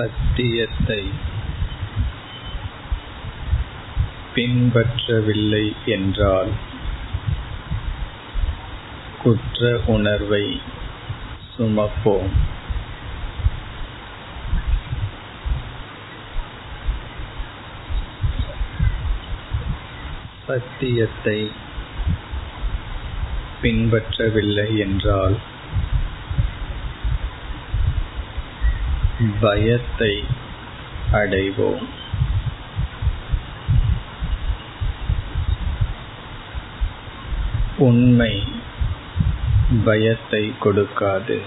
சத்தியத்தை பின்பற்றவில்லை என்றால் குற்ற உணர்வை சுமப்போம். சத்தியத்தை பின்பற்றவில்லை என்றால் பயத்தை அடைவோம். உண்மை பயத்தை கொடுக்காது.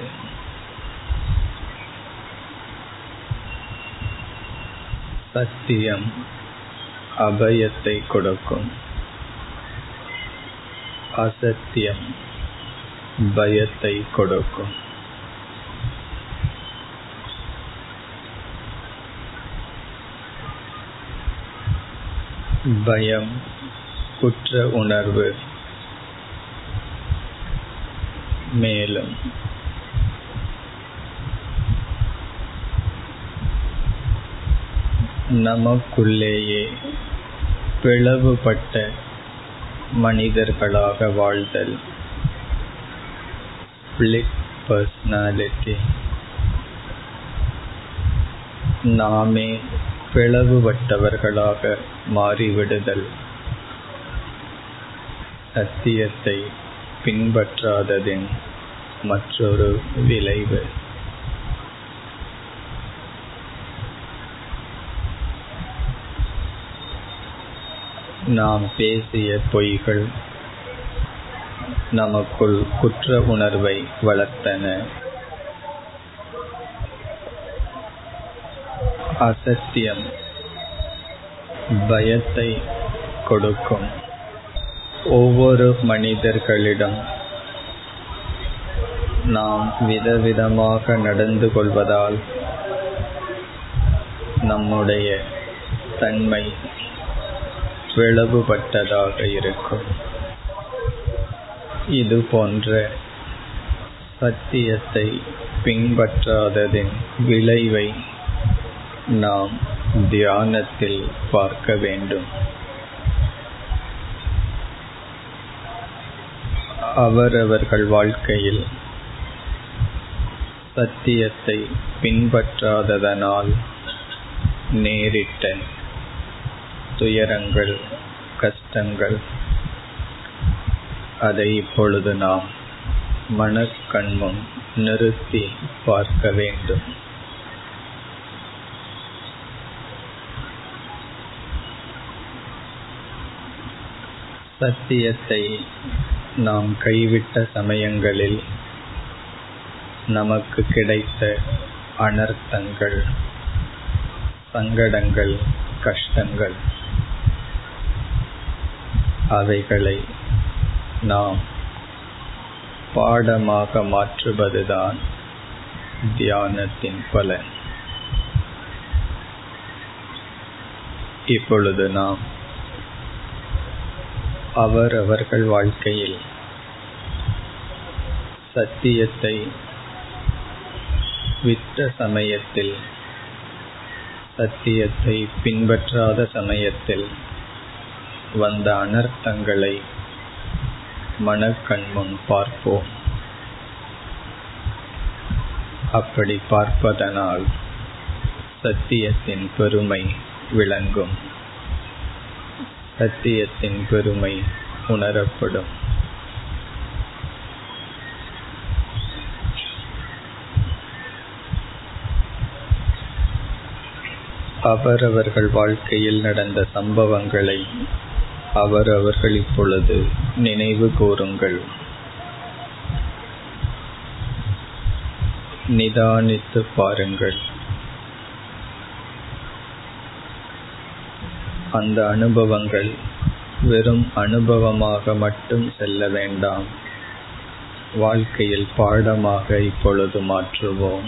சத்தியம் அபயத்தை கொடுக்கும். அசத்தியம் பயத்தை கொடுக்கும். பயம் குற்ற உணர்வு. மேலும் நமக்குள்ளேயே பிளவுபட்ட மனிதர்களாக வாழ்தல். ஸ்பிளிட் பர்சனாலிட்டி நாமே பிளவுபட்டவர்களாக மாறிவிடுதல். சத்தியத்தை பின்பற்றாததின் மற்றொரு விளைவு. நாம் பேசிய பொய்கள் நமக்குள் குற்ற உணர்வை வளர்த்தன. அசத்தியம் பயத்தை கொடுக்கும் ஒவ்வொரு மனிதர்களிடம் நாம் விதவிதமாக நடந்து கொள்வதால் நம்முடைய தன்மை பிளவுபட்டதாக இருக்கும் இது போன்ற சத்தியத்தை பின்பற்றாததின் விளைவை நாம் தியானத்தில் பார்க்க வேண்டும். அவரவர்கள் வாழ்க்கையில் சத்தியத்தை பின்பற்றாததனால் நேரிட்ட துயரங்கள் கஷ்டங்கள் அதை இப்பொழுது நாம் மனக்கண்முன் நிறுத்தி பார்க்க வேண்டும். சத்தியத்தை நாம் கைவிட்ட சமயங்களில் நமக்கு கிடைத்த அனர்த்தங்கள் சங்கடங்கள் கஷ்டங்கள் அவைகளை நாம் பாடமாக மாற்றுவதுதான் தியானத்தின் பலன். இப்பொழுது நாம் அவரவர்கள் வாழ்க்கையில் சத்தியத்தை விட்ட சமயத்தில் சத்தியத்தை பின்பற்றாத சமயத்தில் வந்த அனர்த்தங்களை மனக்கண்முன் பார்ப்போம். அப்படி பார்ப்பதனால் சத்தியத்தின் பெருமை விளங்கும். சத்தியத்தின் பெருமை உணரப்படும். அவரவர்கள் வாழ்க்கையில் நடந்த சம்பவங்களை அவரவர்கள் இப்பொழுது நினைவு கூறுங்கள். நிதானித்து பாருங்கள். அந்த அனுபவங்கள் வெறும் அனுபவமாக மட்டும் செல்ல வேண்டாம். வாழ்க்கையில் பாடமாக இப்பொழுது மாற்றுவோம்.